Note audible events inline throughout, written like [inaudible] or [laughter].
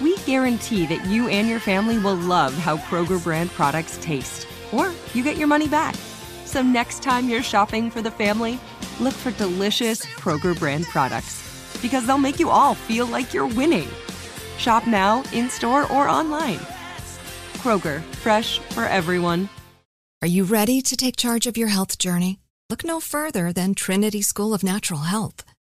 we guarantee that you and your family will love how Kroger brand products taste, or you get your money back. So next time you're shopping for the family, look for delicious Kroger brand products because they'll make you all feel like you're winning. Shop now, in store, or online. Kroger, fresh for everyone. Are you ready to take charge of your health journey? Look no further than Trinity School of Natural Health.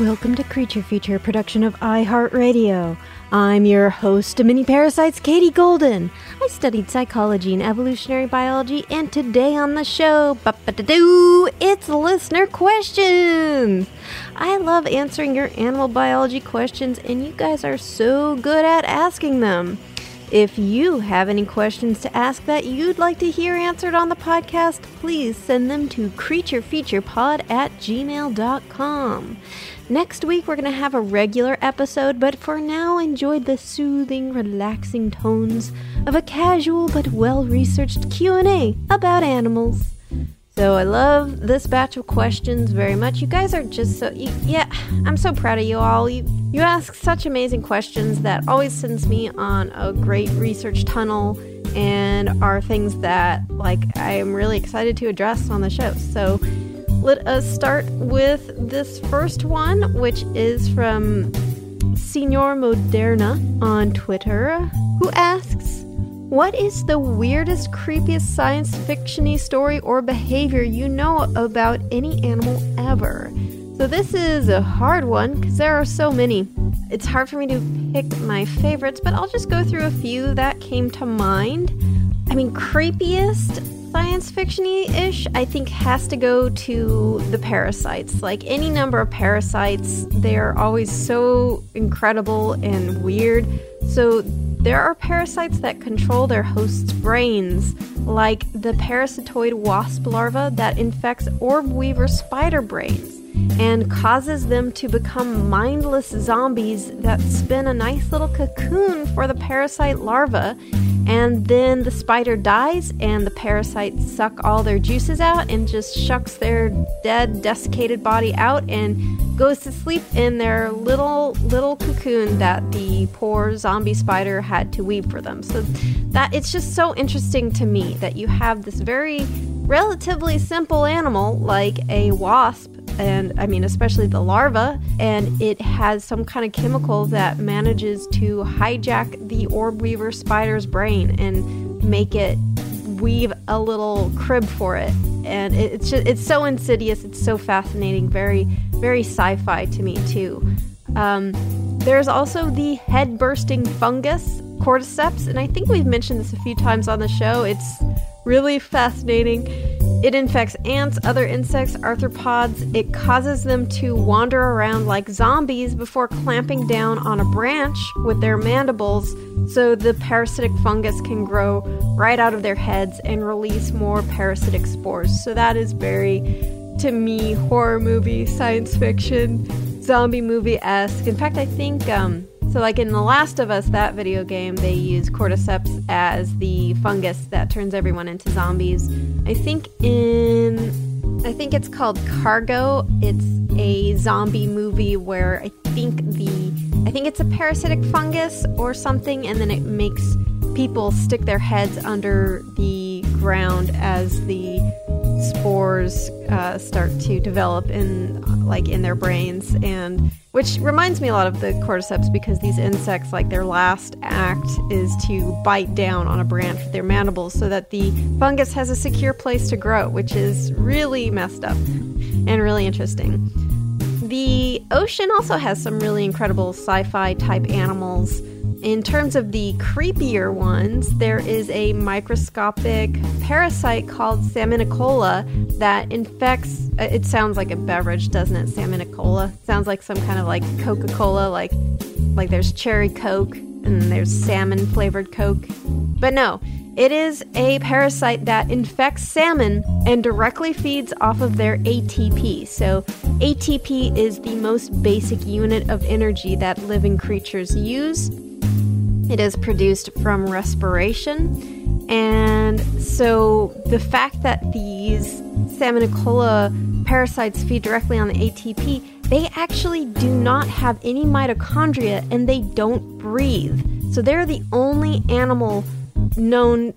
Welcome to Creature Feature, production of iHeartRadio. I'm your host Mini Parasites, Katie Golden. I studied psychology and evolutionary biology, and today on the show, it's listener questions. I love answering your animal biology questions, and you guys are so good at asking them. If you have any questions to ask that you'd like to hear answered on the podcast, please send them to creaturefeaturepod at gmail.com. Next week we're going to have a regular episode, but for now enjoy the soothing, relaxing tones of a casual but well-researched Q&A about animals. So I love this batch of questions very much. You guys are just so you, yeah, I'm so proud of you all. You you ask such amazing questions that always sends me on a great research tunnel and are things that like I am really excited to address on the show. So let us start with this first one, which is from Senor Moderna on Twitter, who asks, What is the weirdest, creepiest science fictiony story or behavior you know about any animal ever? So this is a hard one because there are so many. It's hard for me to pick my favorites, but I'll just go through a few that came to mind. I mean, creepiest science fictiony ish, I think has to go to the parasites. Like any number of parasites, they're always so incredible and weird. So there are parasites that control their host's brains, like the parasitoid wasp larva that infects orb weaver spider brains and causes them to become mindless zombies that spin a nice little cocoon for the parasite larva. And then the spider dies, and the parasites suck all their juices out and just shucks their dead, desiccated body out and goes to sleep in their little, little cocoon that the poor zombie spider had to weave for them. So that it's just so interesting to me that you have this very relatively simple animal like a wasp and I mean, especially the larva, and it has some kind of chemical that manages to hijack the orb weaver spider's brain and make it weave a little crib for it. And it's just, it's so insidious, it's so fascinating, very, very sci fi to me, too. Um, There's also the head bursting fungus, cordyceps, and I think we've mentioned this a few times on the show. It's really fascinating. It infects ants, other insects, arthropods. It causes them to wander around like zombies before clamping down on a branch with their mandibles so the parasitic fungus can grow right out of their heads and release more parasitic spores. So that is very, to me, horror movie, science fiction, zombie movie esque. In fact, I think um, so, like in The Last of Us, that video game, they use cordyceps as the fungus that turns everyone into zombies. I think in. I think it's called Cargo. It's a zombie movie where I think the. I think it's a parasitic fungus or something, and then it makes people stick their heads under the ground as the spores uh, start to develop in like in their brains and which reminds me a lot of the cordyceps because these insects like their last act is to bite down on a branch with their mandibles so that the fungus has a secure place to grow which is really messed up and really interesting. The ocean also has some really incredible sci-fi type animals in terms of the creepier ones, there is a microscopic parasite called Salminicola that infects. Uh, it sounds like a beverage, doesn't it? Salminicola sounds like some kind of like Coca Cola, like like there's cherry Coke and there's salmon flavored Coke. But no, it is a parasite that infects salmon and directly feeds off of their ATP. So, ATP is the most basic unit of energy that living creatures use. It is produced from respiration. And so the fact that these Salminicola parasites feed directly on the ATP, they actually do not have any mitochondria and they don't breathe. So they're the only animal known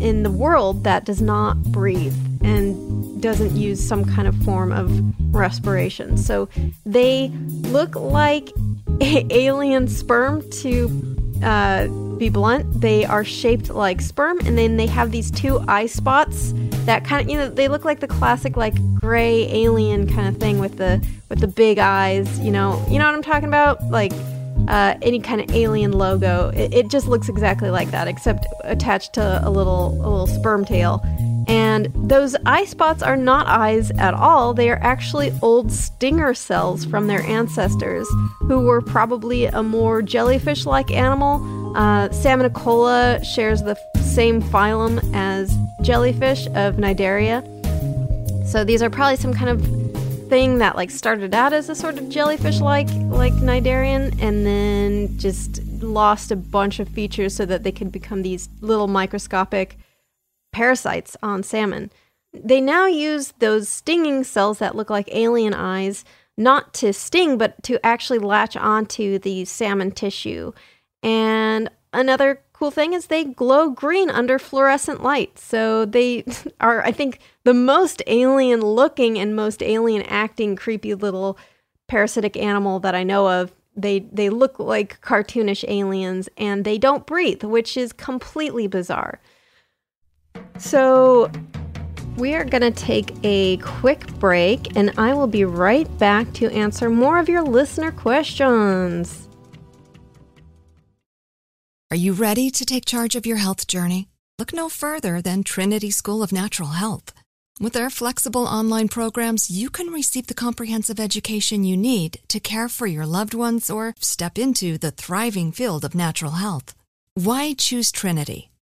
in the world that does not breathe and doesn't use some kind of form of respiration. So they look like [laughs] alien sperm to uh, be blunt, they are shaped like sperm, and then they have these two eye spots that kind of you know they look like the classic like gray alien kind of thing with the with the big eyes. You know, you know what I'm talking about, like. Uh, any kind of alien logo. It, it just looks exactly like that, except attached to a little a little sperm tail. And those eye spots are not eyes at all. They are actually old stinger cells from their ancestors, who were probably a more jellyfish like animal. Uh, Salminicola shares the same phylum as jellyfish of Cnidaria. So these are probably some kind of thing that like started out as a sort of jellyfish like like Cnidarian and then just lost a bunch of features so that they could become these little microscopic parasites on salmon. They now use those stinging cells that look like alien eyes not to sting, but to actually latch onto the salmon tissue. And another cool thing is they glow green under fluorescent light. So they [laughs] are, I think, the most alien looking and most alien acting creepy little parasitic animal that I know of. They they look like cartoonish aliens and they don't breathe, which is completely bizarre. So, we are going to take a quick break, and I will be right back to answer more of your listener questions. Are you ready to take charge of your health journey? Look no further than Trinity School of Natural Health. With their flexible online programs, you can receive the comprehensive education you need to care for your loved ones or step into the thriving field of natural health. Why choose Trinity?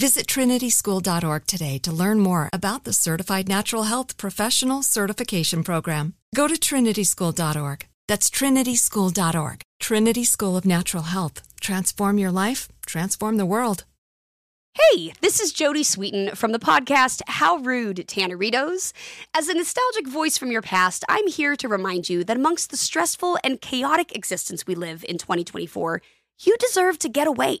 Visit trinityschool.org today to learn more about the Certified Natural Health Professional Certification Program. Go to trinityschool.org. That's trinityschool.org. Trinity School of Natural Health. Transform your life, transform the world. Hey, this is Jodie Sweetin from the podcast How Rude, Tanneritos. As a nostalgic voice from your past, I'm here to remind you that amongst the stressful and chaotic existence we live in 2024, you deserve to get away.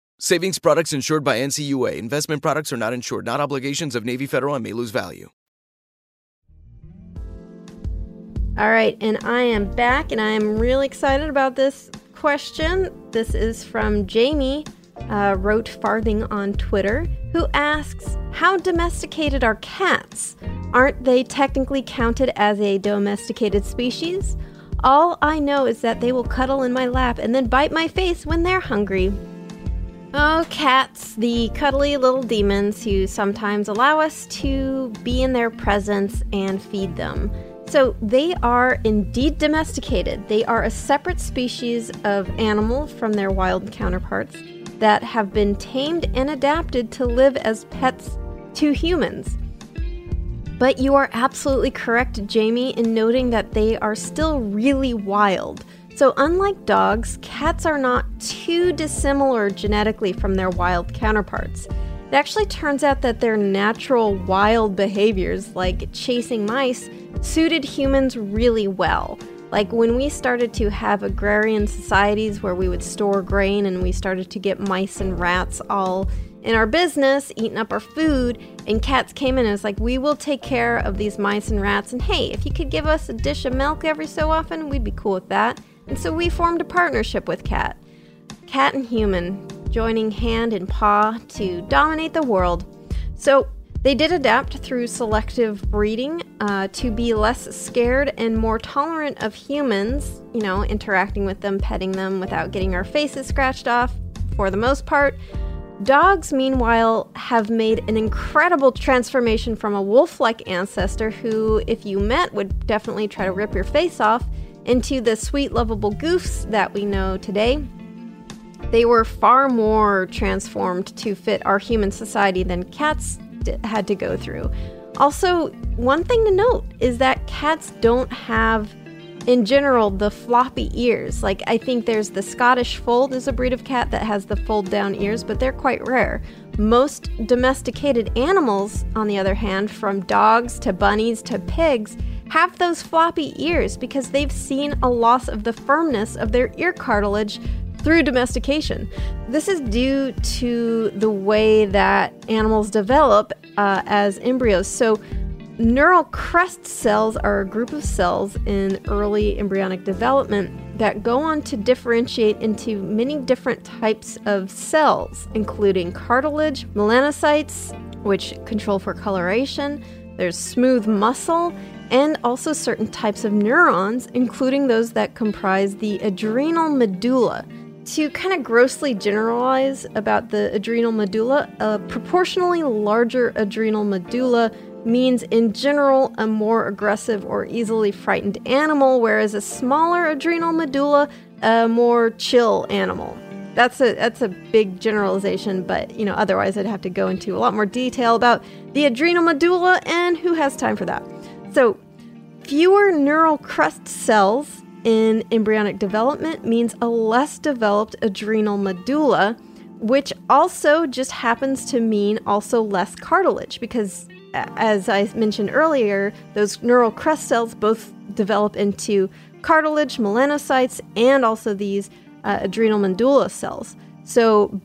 Savings products insured by NCUA. Investment products are not insured, not obligations of Navy Federal and may lose value. All right, and I am back, and I am really excited about this question. This is from Jamie, uh, wrote farthing on Twitter, who asks, "How domesticated are cats? Aren't they technically counted as a domesticated species? All I know is that they will cuddle in my lap and then bite my face when they're hungry." Oh, cats, the cuddly little demons who sometimes allow us to be in their presence and feed them. So, they are indeed domesticated. They are a separate species of animal from their wild counterparts that have been tamed and adapted to live as pets to humans. But you are absolutely correct, Jamie, in noting that they are still really wild. So, unlike dogs, cats are not too dissimilar genetically from their wild counterparts. It actually turns out that their natural wild behaviors, like chasing mice, suited humans really well. Like when we started to have agrarian societies where we would store grain and we started to get mice and rats all in our business, eating up our food, and cats came in and was like, We will take care of these mice and rats. And hey, if you could give us a dish of milk every so often, we'd be cool with that. And so we formed a partnership with Cat. Cat and human joining hand and paw to dominate the world. So they did adapt through selective breeding uh, to be less scared and more tolerant of humans, you know, interacting with them, petting them without getting our faces scratched off for the most part. Dogs, meanwhile, have made an incredible transformation from a wolf like ancestor who, if you met, would definitely try to rip your face off into the sweet, lovable goofs that we know today. They were far more transformed to fit our human society than cats d- had to go through. Also, one thing to note is that cats don't have, in general, the floppy ears. Like, I think there's the Scottish Fold is a breed of cat that has the fold down ears, but they're quite rare. Most domesticated animals, on the other hand, from dogs to bunnies to pigs, have those floppy ears because they've seen a loss of the firmness of their ear cartilage through domestication. This is due to the way that animals develop uh, as embryos. So, neural crest cells are a group of cells in early embryonic development that go on to differentiate into many different types of cells, including cartilage, melanocytes, which control for coloration, there's smooth muscle, and also certain types of neurons, including those that comprise the adrenal medulla. To kind of grossly generalize about the adrenal medulla, a proportionally larger adrenal medulla means, in general, a more aggressive or easily frightened animal, whereas a smaller adrenal medulla, a more chill animal. That's a that's a big generalization, but you know, otherwise I'd have to go into a lot more detail about the adrenal medulla and who has time for that. So, fewer neural crest cells in embryonic development means a less developed adrenal medulla, which also just happens to mean also less cartilage because as I mentioned earlier, those neural crest cells both develop into cartilage, melanocytes, and also these uh, adrenal medulla cells. So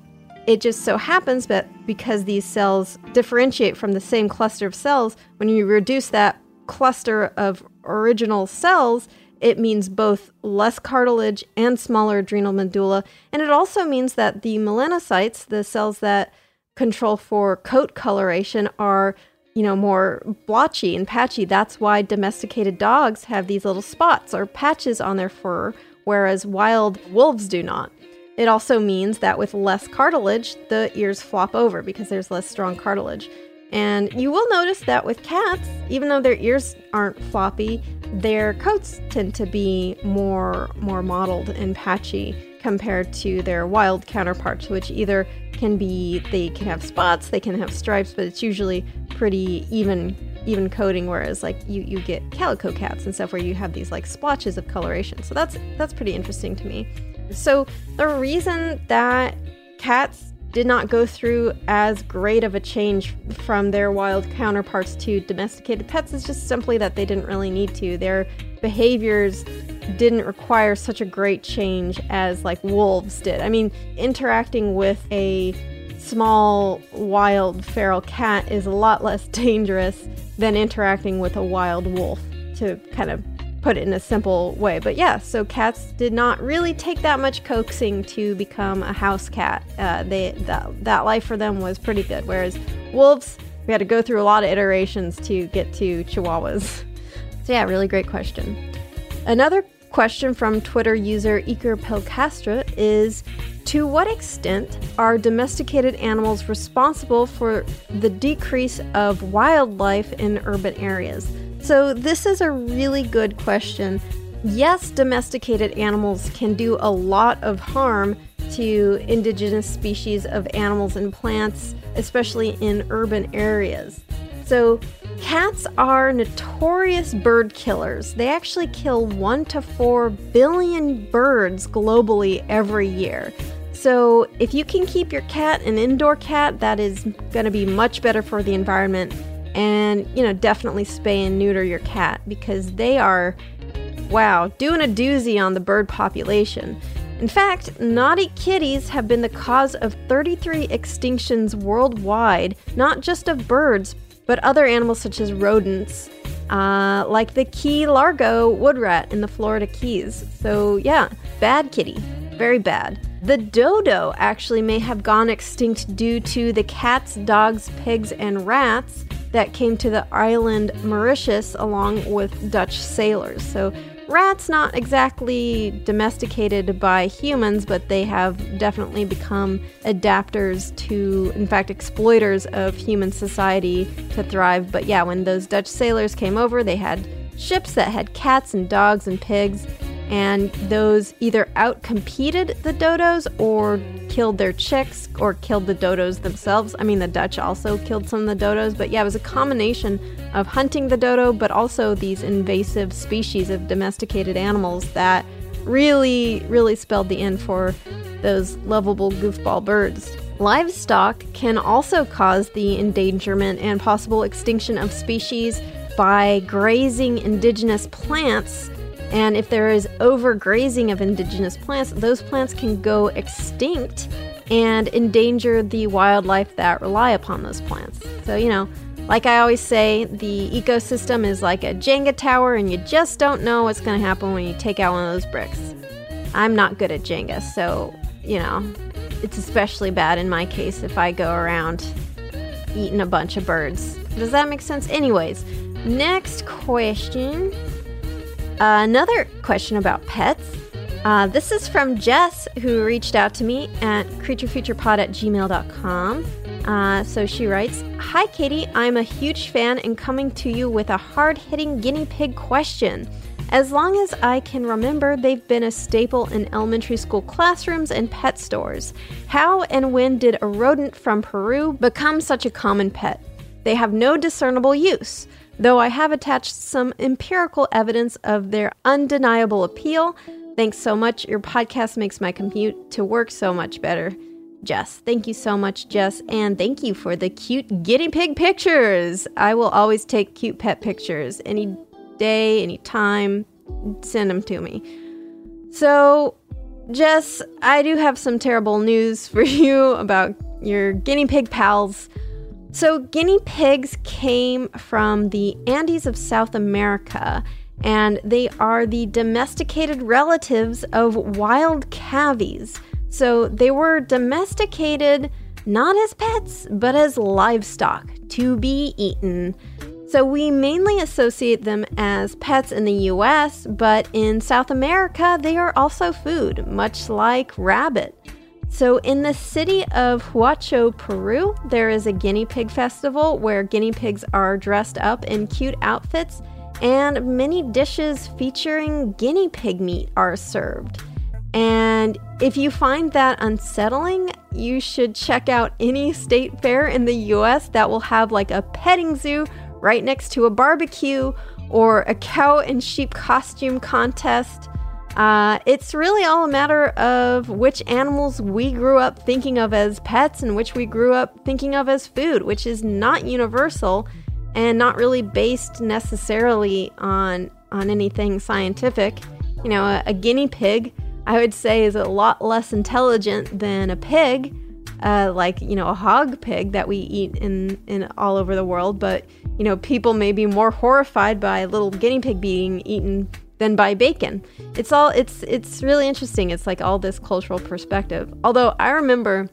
it just so happens that because these cells differentiate from the same cluster of cells, when you reduce that cluster of original cells, it means both less cartilage and smaller adrenal medulla. And it also means that the melanocytes, the cells that control for coat coloration, are you know, more blotchy and patchy. That's why domesticated dogs have these little spots or patches on their fur, whereas wild wolves do not. It also means that with less cartilage, the ears flop over because there's less strong cartilage. And you will notice that with cats, even though their ears aren't floppy, their coats tend to be more more mottled and patchy compared to their wild counterparts, which either can be they can have spots, they can have stripes, but it's usually pretty even even coating whereas like you you get calico cats and stuff where you have these like splotches of coloration. So that's that's pretty interesting to me. So the reason that cats did not go through as great of a change from their wild counterparts to domesticated pets is just simply that they didn't really need to. Their behaviors didn't require such a great change as like wolves did. I mean, interacting with a small wild feral cat is a lot less [laughs] dangerous than interacting with a wild wolf to kind of put it in a simple way. But yeah, so cats did not really take that much coaxing to become a house cat. Uh, they that, that life for them was pretty good. Whereas wolves, we had to go through a lot of iterations to get to chihuahuas. [laughs] So yeah, really great question. Another question from Twitter user Iker Pelcastra is To what extent are domesticated animals responsible for the decrease of wildlife in urban areas? So, this is a really good question. Yes, domesticated animals can do a lot of harm to indigenous species of animals and plants, especially in urban areas. So, Cats are notorious bird killers. They actually kill 1 to 4 billion birds globally every year. So, if you can keep your cat an indoor cat, that is going to be much better for the environment. And, you know, definitely spay and neuter your cat because they are, wow, doing a doozy on the bird population. In fact, naughty kitties have been the cause of 33 extinctions worldwide, not just of birds, but other animals such as rodents, uh, like the key largo wood rat in the Florida Keys. So, yeah, bad kitty. Very bad. The dodo actually may have gone extinct due to the cats, dogs, pigs, and rats that came to the island Mauritius along with Dutch sailors. So, rats not exactly domesticated by humans, but they have definitely become adapters to, in fact, exploiters of human society to thrive. But yeah, when those Dutch sailors came over, they had ships that had cats and dogs and pigs, and those either outcompeted the dodos or killed their chicks or killed the dodos themselves. I mean, the Dutch also killed some of the dodos, but yeah, it was a combination of hunting the dodo, but also these invasive species of domesticated animals that really, really spelled the end for those lovable goofball birds. Livestock can also cause the endangerment and possible extinction of species by grazing indigenous plants. And if there is overgrazing of indigenous plants, those plants can go extinct and endanger the wildlife that rely upon those plants. So, you know, like I always say, the ecosystem is like a Jenga tower, and you just don't know what's going to happen when you take out one of those bricks. I'm not good at Jenga, so, you know, it's especially bad in my case if I go around eating a bunch of birds. Does that make sense? Anyways, next question. Another question about pets. Uh, this is from Jess, who reached out to me at creaturefeaturepod at gmail.com. Uh, so she writes Hi, Katie. I'm a huge fan and coming to you with a hard hitting guinea pig question. As long as I can remember, they've been a staple in elementary school classrooms and pet stores. How and when did a rodent from Peru become such a common pet? They have no discernible use, though I have attached some empirical evidence of their undeniable appeal. Thanks so much. Your podcast makes my commute to work so much better. Jess. Thank you so much, Jess. And thank you for the cute guinea pig pictures. I will always take cute pet pictures any day, any time. Send them to me. So, Jess, I do have some terrible news for [laughs] you about your guinea pig pals. So, guinea pigs came from the Andes of South America, and they are the domesticated relatives of wild cavies. So, they were domesticated not as pets, but as livestock to be eaten. So, we mainly associate them as pets in the US, but in South America, they are also food, much like rabbit. So, in the city of Huacho, Peru, there is a guinea pig festival where guinea pigs are dressed up in cute outfits, and many dishes featuring guinea pig meat are served. And if you find that unsettling, you should check out any state fair in the US that will have like a petting zoo right next to a barbecue or a cow and sheep costume contest uh, it's really all a matter of which animals we grew up thinking of as pets and which we grew up thinking of as food, which is not universal and not really based necessarily on on anything scientific. You know, a, a guinea pig, I would say, is a lot less intelligent than a pig, uh, like you know, a hog pig that we eat in in all over the world. But you know, people may be more horrified by a little guinea pig being eaten than by bacon. It's all it's it's really interesting. It's like all this cultural perspective. Although I remember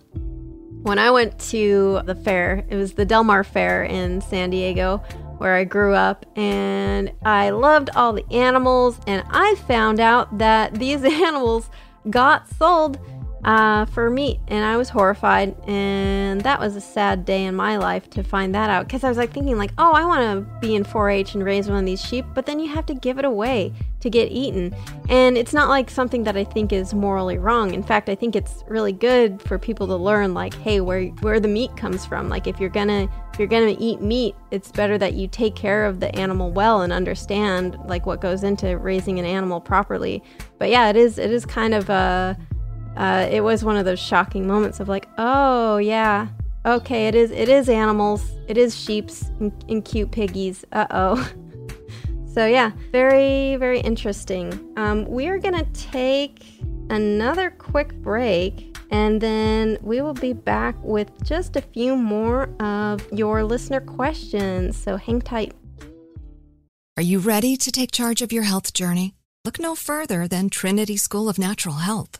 when I went to the fair, it was the Del Mar Fair in San Diego where I grew up and I loved all the animals and I found out that these [laughs] animals got sold uh, for meat, and I was horrified. And that was a sad day in my life to find that out because I was like thinking, like, oh, I want to be in 4-H and raise one of these sheep, but then you have to give it away to get eaten. And it's not like something that I think is morally wrong. In fact, I think it's really good for people to learn, like, hey, where where the meat comes from. Like, if you're gonna if you're gonna eat meat, it's better that you take care of the animal well and understand like what goes into raising an animal properly. But yeah, it is it is kind of a uh, it was one of those shocking moments of like, oh yeah, okay, it is it is animals, it is sheeps and, and cute piggies. Uh oh. [laughs] so yeah, very very interesting. Um, we are gonna take another quick break. And then we will be back with just a few more of your listener questions. So hang tight. Are you ready to take charge of your health journey? Look no further than Trinity School of Natural Health.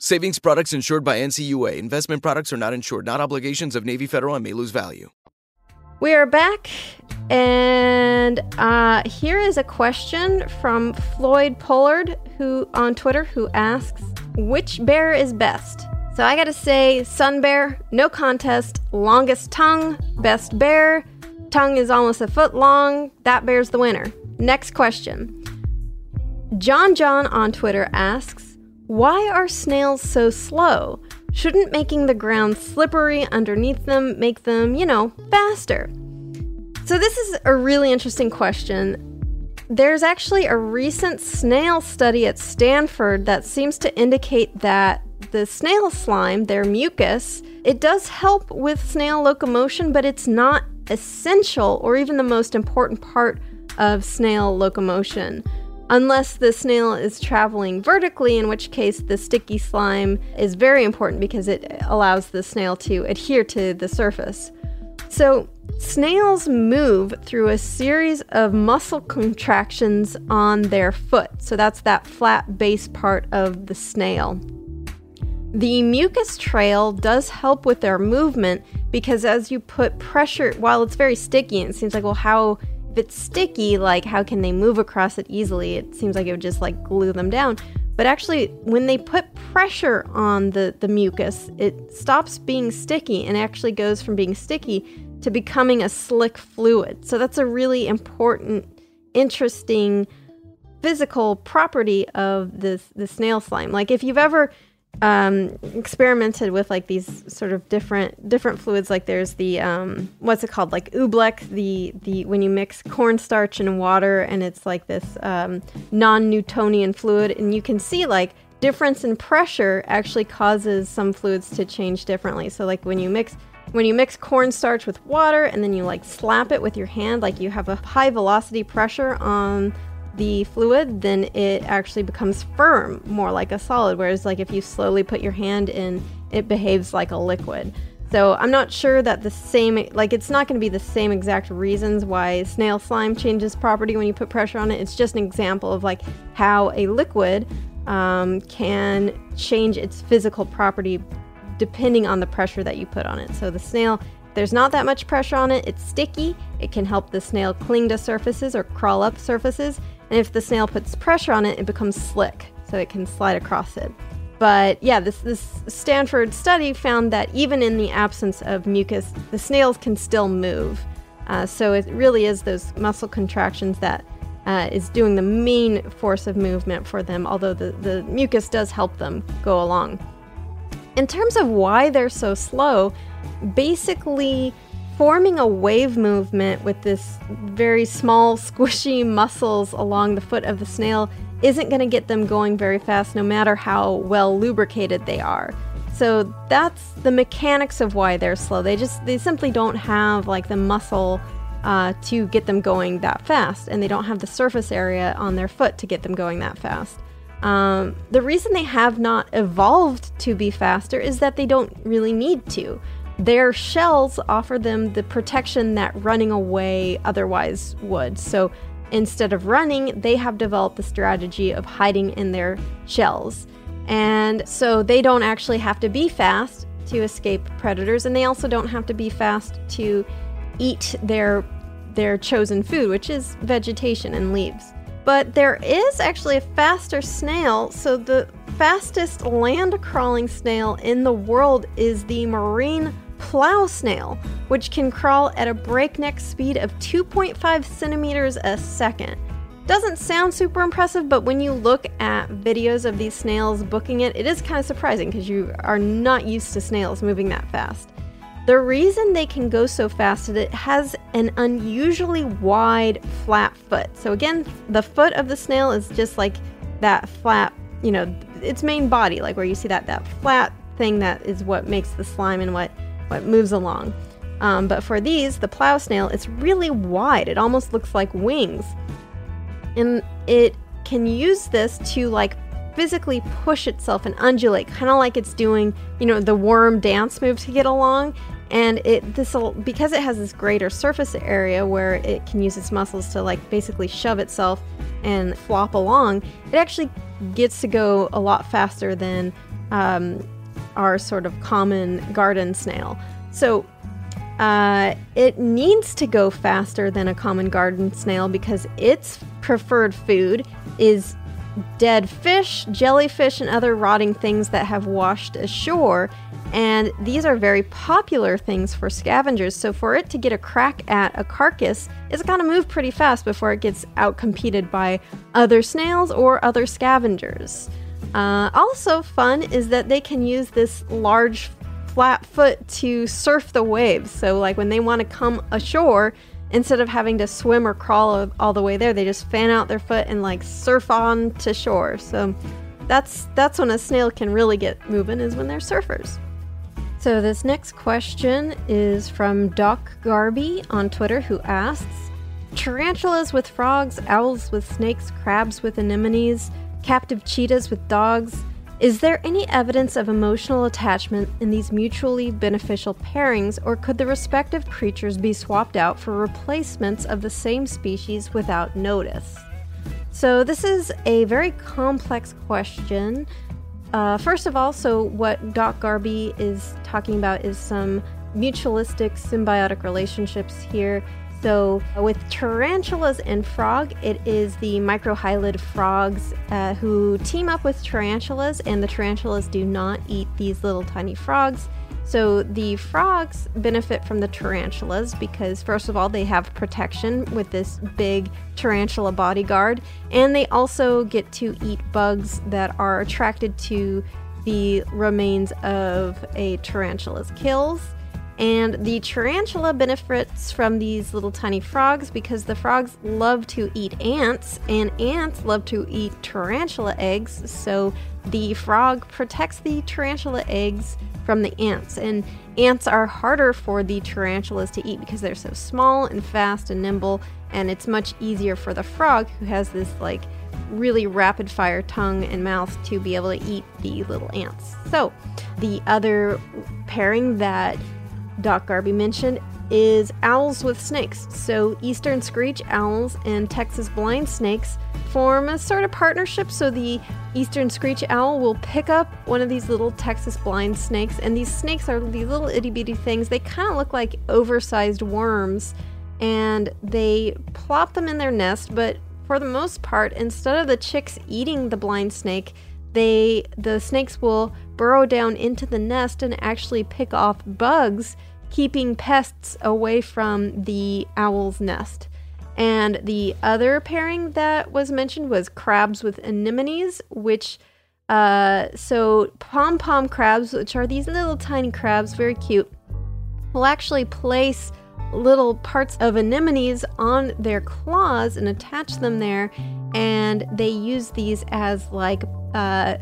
Savings products insured by NCUA. Investment products are not insured, not obligations of Navy Federal and may lose value. We are back, and uh, here is a question from Floyd Pollard, who on Twitter, who asks, "Which bear is best, So I gotta say, Sun Bear, no contest, longest tongue, best bear. Tongue is almost a foot long. That bear's the winner. Next question. John John on Twitter asks, Why are snails so slow? Shouldn't making the ground slippery underneath them make them, you know, faster? So, this is a really interesting question. There's actually a recent snail study at Stanford that seems to indicate that the snail slime, their mucus, it does help with snail locomotion, but it's not essential or even the most important part of snail locomotion. Unless the snail is traveling vertically, in which case the sticky slime is very important because it allows the snail to adhere to the surface. So, snails move through a series of muscle contractions on their foot. So, that's that flat base part of the snail. The mucus trail does help with their movement because as you put pressure, while it's very sticky, and it seems like, well, how if it's sticky, like how can they move across it easily? It seems like it would just like glue them down. But actually, when they put pressure on the, the mucus, it stops being sticky and actually goes from being sticky to becoming a slick fluid. So that's a really important, interesting physical property of this the snail slime. Like if you've ever um, experimented with like these sort of different different fluids. Like there's the um, what's it called? Like oobleck. The the when you mix cornstarch and water, and it's like this um, non-Newtonian fluid, and you can see like difference in pressure actually causes some fluids to change differently. So like when you mix when you mix cornstarch with water and then you like slap it with your hand, like you have a high velocity pressure on the fluid, then it actually becomes firm, more like a solid. Whereas, like if you slowly put your hand in, it behaves like a liquid. So I'm not sure that the same, like it's not going to be the same exact reasons why snail slime changes property when you put pressure on it. It's just an example of like how a liquid um, can change its physical property depending on the pressure that you put on it. So the snail, there's not that much pressure on it, it's sticky. It can help the snail cling to surfaces or crawl up surfaces. And if the snail puts pressure on it, it becomes slick, so it can slide across it. But yeah, this, this Stanford study found that even in the absence of mucus, the snails can still move. Uh, so it really is those muscle contractions that uh, is doing the main force of movement for them, although the, the mucus does help them go along. In terms of why they're so slow, basically forming a wave movement with this very small, [laughs] squishy muscles along the foot of the snail isn't going to get them going very fast, no matter how well lubricated they are. So that's the mechanics of why they're slow. They just they simply don't have like the muscle uh, to get them going that fast, and they don't have the surface area on their foot to get them going that fast. Um, the reason they have not evolved to be faster is that they don't really need to. Their shells offer them the protection that running away otherwise would. So instead of running, they have developed the strategy of hiding in their shells. And so they don't actually have to be fast to escape predators, and they also don't have to be fast to eat their their chosen food, which is vegetation and leaves. But there is actually a faster snail. So the fastest land crawling snail in the world is the marine plow snail, which can crawl at a breakneck speed of 2.5 centimeters a second. Doesn't sound super impressive, but when you look at videos of these snails booking it, it is kind of surprising because you are not used to snails moving that fast. The reason they can go so fast is it has an unusually wide, flat foot. So, again, the foot of the snail is just like that flat, you know, its main body, like where you see that, that flat thing that is what makes the slime and what what moves along. Um, but for these, the plow snail, it's really wide. It almost looks like wings. And it can use this to like physically push itself and undulate, kind of like it's doing, you know, the worm dance move to get along. And it this because it has this greater surface area where it can use its muscles to like basically shove itself and flop along. It actually gets to go a lot faster than um, our sort of common garden snail. So uh, it needs to go faster than a common garden snail because its preferred food is dead fish, jellyfish, and other rotting things that have washed ashore. And these are very popular things for scavengers. So, for it to get a crack at a carcass, it's got to move pretty fast before it gets outcompeted by other snails or other scavengers. Uh, also, fun is that they can use this large flat foot to surf the waves. So, like when they want to come ashore, instead of having to swim or crawl all the way there, they just fan out their foot and like surf on to shore. So that's that's when a snail can really get moving is when they're surfers. So this next question is from Doc Garby on Twitter who asks Tarantulas with frogs, owls with snakes, crabs with anemones, captive cheetahs with dogs, is there any evidence of emotional attachment in these mutually beneficial pairings, or could the respective creatures be swapped out for replacements of the same species without notice? So, this is a very complex question. Uh, first of all, so what Doc Garby is talking about is some mutualistic symbiotic relationships here. So, with tarantulas and frog, it is the microhylid frogs uh, who team up with tarantulas, and the tarantulas do not eat these little tiny frogs. So, the frogs benefit from the tarantulas because, first of all, they have protection with this big tarantula bodyguard, and they also get to eat bugs that are attracted to the remains of a tarantula's kills. And the tarantula benefits from these little tiny frogs because the frogs love to eat ants, and ants love to eat tarantula eggs. So the frog protects the tarantula eggs from the ants. And ants are harder for the tarantulas to eat because they're so small and fast and nimble, and it's much easier for the frog, who has this like really rapid fire tongue and mouth, to be able to eat the little ants. So the other pairing that Doc Garby mentioned is owls with snakes. So, eastern screech owls and Texas blind snakes form a sort of partnership. So, the eastern screech owl will pick up one of these little Texas blind snakes, and these snakes are these little itty bitty things. They kind of look like oversized worms, and they plop them in their nest, but for the most part, instead of the chicks eating the blind snake, they the snakes will burrow down into the nest and actually pick off bugs keeping pests away from the owl's nest. And the other pairing that was mentioned was crabs with anemones, which uh, so pom pom crabs, which are these little tiny crabs, very cute, will actually place little parts of anemones on their claws and attach them there, and they use these as like uh,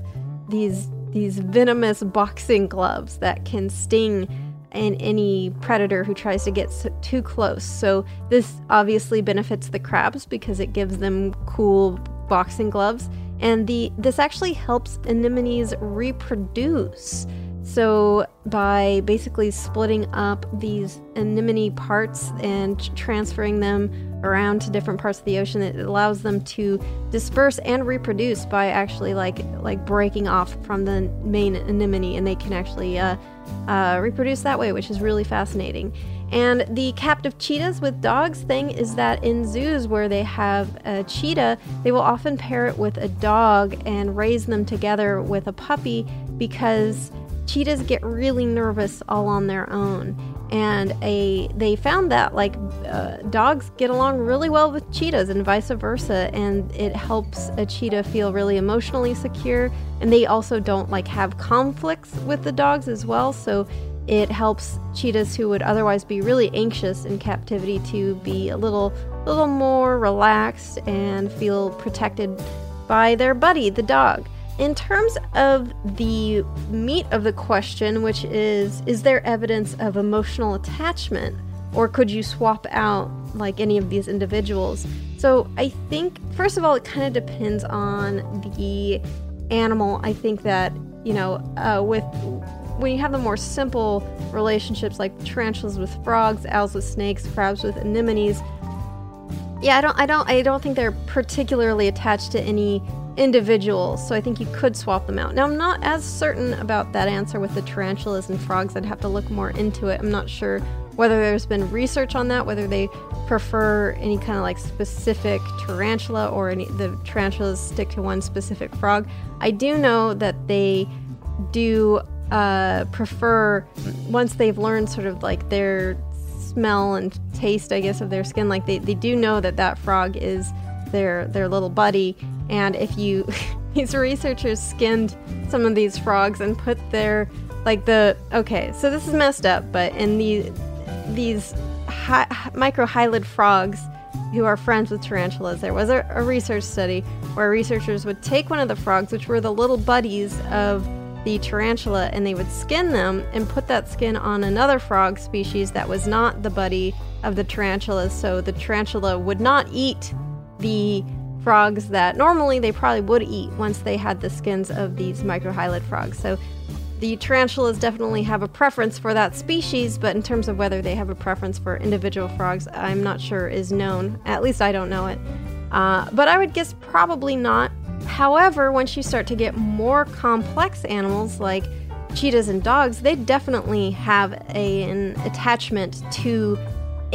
these these venomous boxing gloves that can sting and any predator who tries to get too close. So this obviously benefits the crabs because it gives them cool boxing gloves and the this actually helps anemones reproduce. So by basically splitting up these anemone parts and transferring them around to different parts of the ocean it allows them to disperse and reproduce by actually like like breaking off from the main anemone and they can actually uh, uh, reproduce that way which is really fascinating. And the captive cheetahs with dogs thing is that in zoos where they have a cheetah they will often pair it with a dog and raise them together with a puppy because cheetahs get really nervous all on their own and a they found that like uh, dogs get along really well with cheetahs and vice versa and it helps a cheetah feel really emotionally secure. And they also don't like have conflicts with the dogs as well so it helps cheetahs who would otherwise be really anxious in captivity to be a little little more relaxed and feel protected by their buddy the dog in terms of the meat of the question, which is Is there evidence of emotional attachment? Or could you swap out like any of these individuals? So I think, first of all, it kind of depends on the animal. I think that, you know, uh, with when you have the more simple relationships like tarantulas with frogs, owls with snakes, crabs with anemones, yeah, I don't, I don't, I don't think they're particularly attached to any individuals, so I think you could swap them out. Now, I'm not as certain about that answer with the tarantulas and frogs. I'd have to look more into it. I'm not sure whether there's been research on that, whether they prefer any kind of like specific tarantula or any the tarantulas stick to one specific frog. I do know that they do uh, prefer once they've learned sort of like their smell and taste, I guess, of their skin. Like they, they do know that that frog is their their little buddy. And if you [laughs] these researchers skinned some of these frogs and put their like the okay, so this is messed up, but in the these hi, microhylid frogs who are friends with tarantulas, there was a, a research study where researchers would take one of the frogs, which were the little buddies of the tarantula and they would skin them and put that skin on another frog species that was not the buddy of the tarantula. So the tarantula would not eat the frogs that normally they probably would eat once they had the skins of these microhylid frogs. So the tarantulas definitely have a preference for that species, but in terms of whether they have a preference for individual frogs, I'm not sure is known. At least I don't know it. Uh, but I would guess probably not However, once you start to get more complex animals like cheetahs and dogs, they definitely have a, an attachment to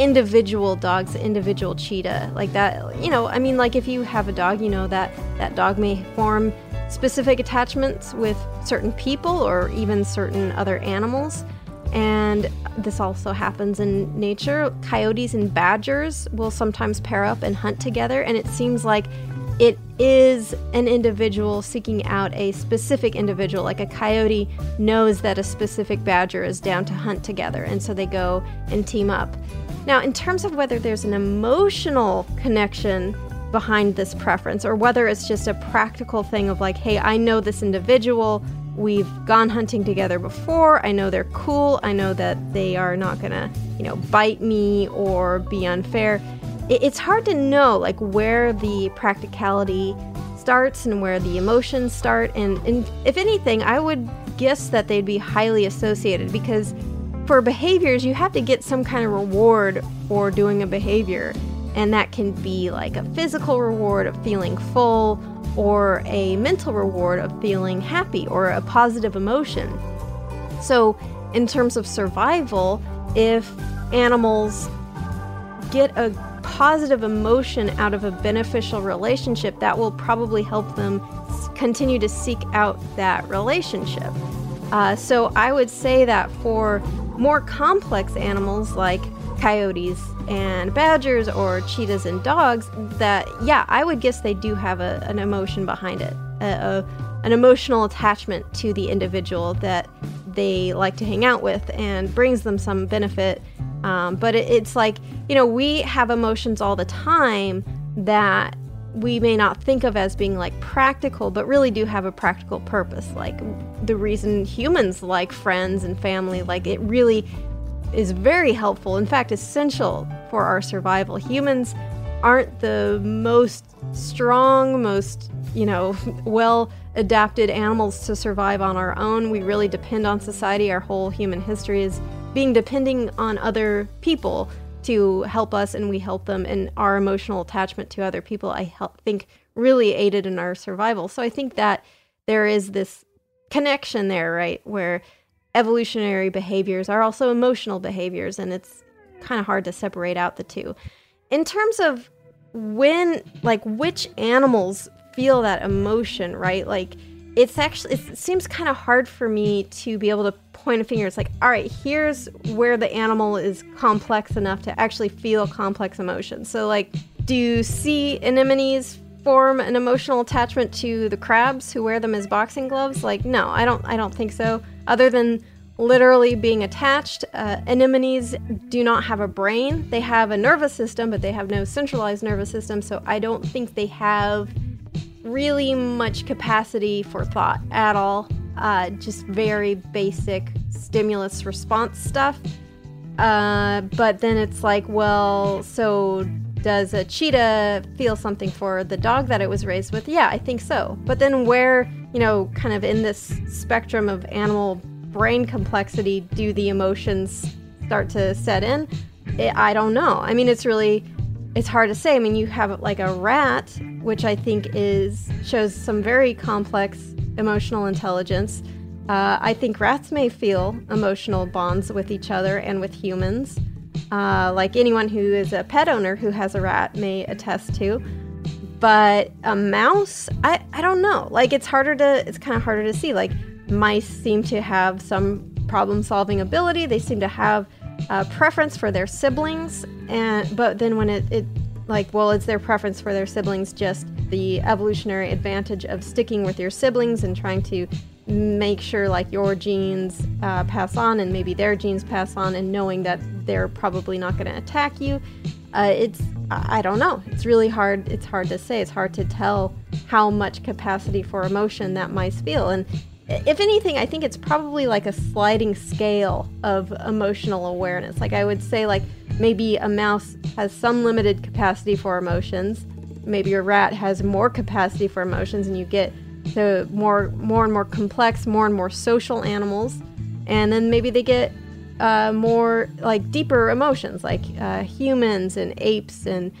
individual dogs, individual cheetah. Like that, you know, I mean, like if you have a dog, you know that that dog may form specific attachments with certain people or even certain other animals. And this also happens in nature. Coyotes and badgers will sometimes pair up and hunt together, and it seems like it is an individual seeking out a specific individual. Like a coyote knows that a specific badger is down to hunt together, and so they go and team up. Now, in terms of whether there's an emotional connection behind this preference, or whether it's just a practical thing of like, hey, I know this individual, we've gone hunting together before, I know they're cool, I know that they are not gonna, you know, bite me or be unfair. It's hard to know like where the practicality starts and where the emotions start. And, and if anything i would guess that they'd be highly associated because for behaviors you have to get some kind of reward for doing a behavior and that can be like a physical reward of feeling full or a mental reward of feeling happy or a positive emotion so in terms of survival if animals get a positive emotion out of a beneficial relationship, that will probably help them continue to seek out that relationship. Uh, so I would say that for more complex animals like coyotes and badgers or cheetahs and dogs, that yeah, I would guess they do have a, an emotion behind it, a, a, an emotional attachment to the individual that they like to hang out with and brings them some benefit. Um, but it, it's like, you know, we have emotions all the time that we may not think of as being like practical, but really do have a practical purpose. Like the reason humans like friends and family, like it really is very helpful, in fact, essential for our survival. Humans aren't the most strong, most, you know, [laughs] well adapted animals to survive on our own. We really depend on society. Our whole human history is being depending on other people to help us and we help them and our emotional attachment to other people i help, think really aided in our survival. So i think that there is this connection there right where evolutionary behaviors are also emotional behaviors and it's kind of hard to separate out the two. In terms of when like which animals feel that emotion right? Like it's actually it seems kind of hard for me to be able to point a finger. It's like, all right, here's where the animal is complex enough to actually feel complex emotions. So, like, do sea anemones form an emotional attachment to the crabs who wear them as boxing gloves? Like, no, I don't. I don't think so. Other than literally being attached, uh, anemones do not have a brain. They have a nervous system, but they have no centralized nervous system. So, I don't think they have really much capacity for thought at all uh, just very basic stimulus response stuff. Uh, but then it's like, well, so does a cheetah feel something for the dog that it was raised with? Yeah, I think so. But then where, you know, kind of in this spectrum of animal brain complexity do the emotions start to set in? It, I don't know. I mean, it's really it's hard to say. I mean, you have like a rat, which I think is shows some very complex emotional intelligence. Uh, I think rats may feel emotional bonds with each other and with humans. uh, like anyone who is a pet owner who has a rat may attest to. But a mouse, I, I don't know. Like it's harder to it's kind of harder to see. Like mice seem to have some problem solving ability. They seem to have a preference for their siblings, and but then when it, it like well, it's their preference for their siblings just the evolutionary advantage of sticking with your siblings and trying to make sure like your genes uh, pass on and maybe their genes pass on and knowing that they're probably not going to attack you uh, it's i don't know. It's really hard it's hard to say. It's hard to tell how much capacity for emotion that mice feel. And if anything i think it's probably like a sliding scale of emotional awareness. Like i would say like maybe a mouse has some limited capacity for emotions. Maybe a rat has more capacity for emotions and you get to more more and more complex, more and more social animals, and then maybe they get uh, more like deeper emotions, like uh, humans and apes and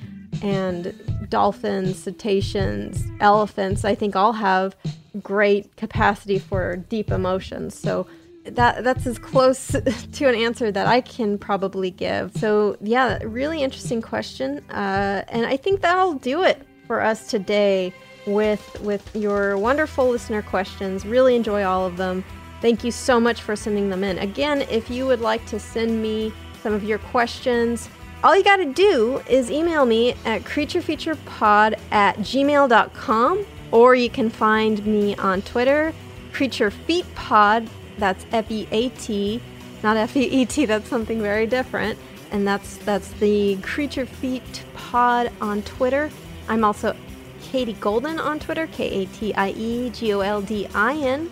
and dolphins, cetaceans, elephants. I think all have great capacity for deep emotions. So that that's as close [laughs] to an answer that I can probably give. So yeah, really interesting question, uh, and I think that'll do it for us today with with your wonderful listener questions. Really enjoy all of them. Thank you so much for sending them in. Again, if you would like to send me some of your questions, all you got to do is email me at creaturefeaturepod at gmail.com or you can find me on Twitter, creaturefeatpod, that's F-E-A-T, not F-E-E-T, that's something very different. And that's that's the Creature Feat Pod on Twitter. I'm also Katie Golden on Twitter, K A T I E G O L D I N.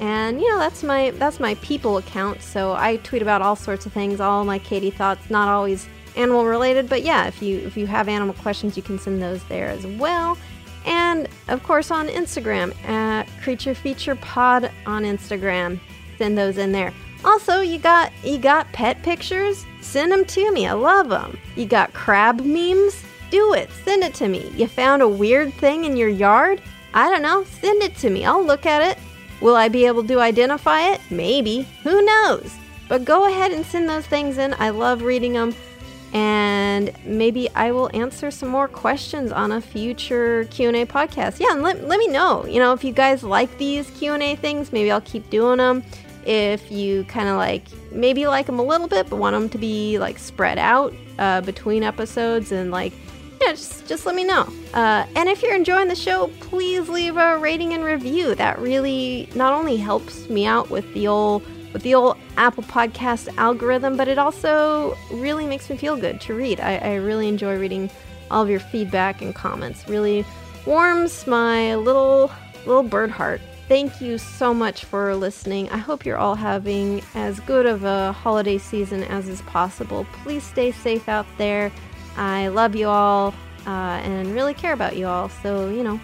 And you know that's my that's my people account, so I tweet about all sorts of things, all my Katie thoughts, not always animal related, but yeah, if you if you have animal questions, you can send those there as well. And of course on Instagram at Creature Feature Pod on Instagram, send those in there. Also, you got you got pet pictures? Send them to me. I love them. You got crab memes? do it. Send it to me. You found a weird thing in your yard? I don't know. Send it to me. I'll look at it. Will I be able to identify it? Maybe. Who knows? But go ahead and send those things in. I love reading them. And maybe I will answer some more questions on a future Q&A podcast. Yeah, and let, let me know. You know, if you guys like these Q&A things, maybe I'll keep doing them. If you kind of like, maybe like them a little bit, but want them to be like spread out uh, between episodes and like yeah, just, just let me know. Uh, and if you're enjoying the show, please leave a rating and review. That really not only helps me out with the old with the old Apple Podcast algorithm, but it also really makes me feel good to read. I, I really enjoy reading all of your feedback and comments. Really warms my little little bird heart. Thank you so much for listening. I hope you're all having as good of a holiday season as is possible. Please stay safe out there. I love you all uh, and really care about you all. So you know,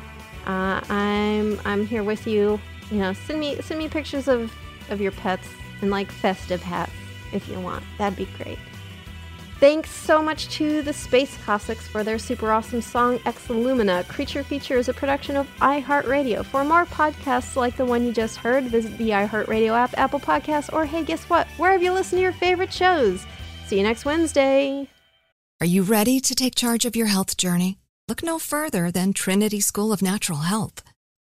uh, I'm I'm here with you. You know, send me send me pictures of of your pets and like festive hats if you want. That'd be great. Thanks so much to the Space Cossacks for their super awesome song Exolumina. Creature Feature is a production of iHeartRadio. For more podcasts like the one you just heard, visit the iHeartRadio app, Apple Podcasts, or hey, guess what? Wherever you listen to your favorite shows. See you next Wednesday. Are you ready to take charge of your health journey? Look no further than Trinity School of Natural Health.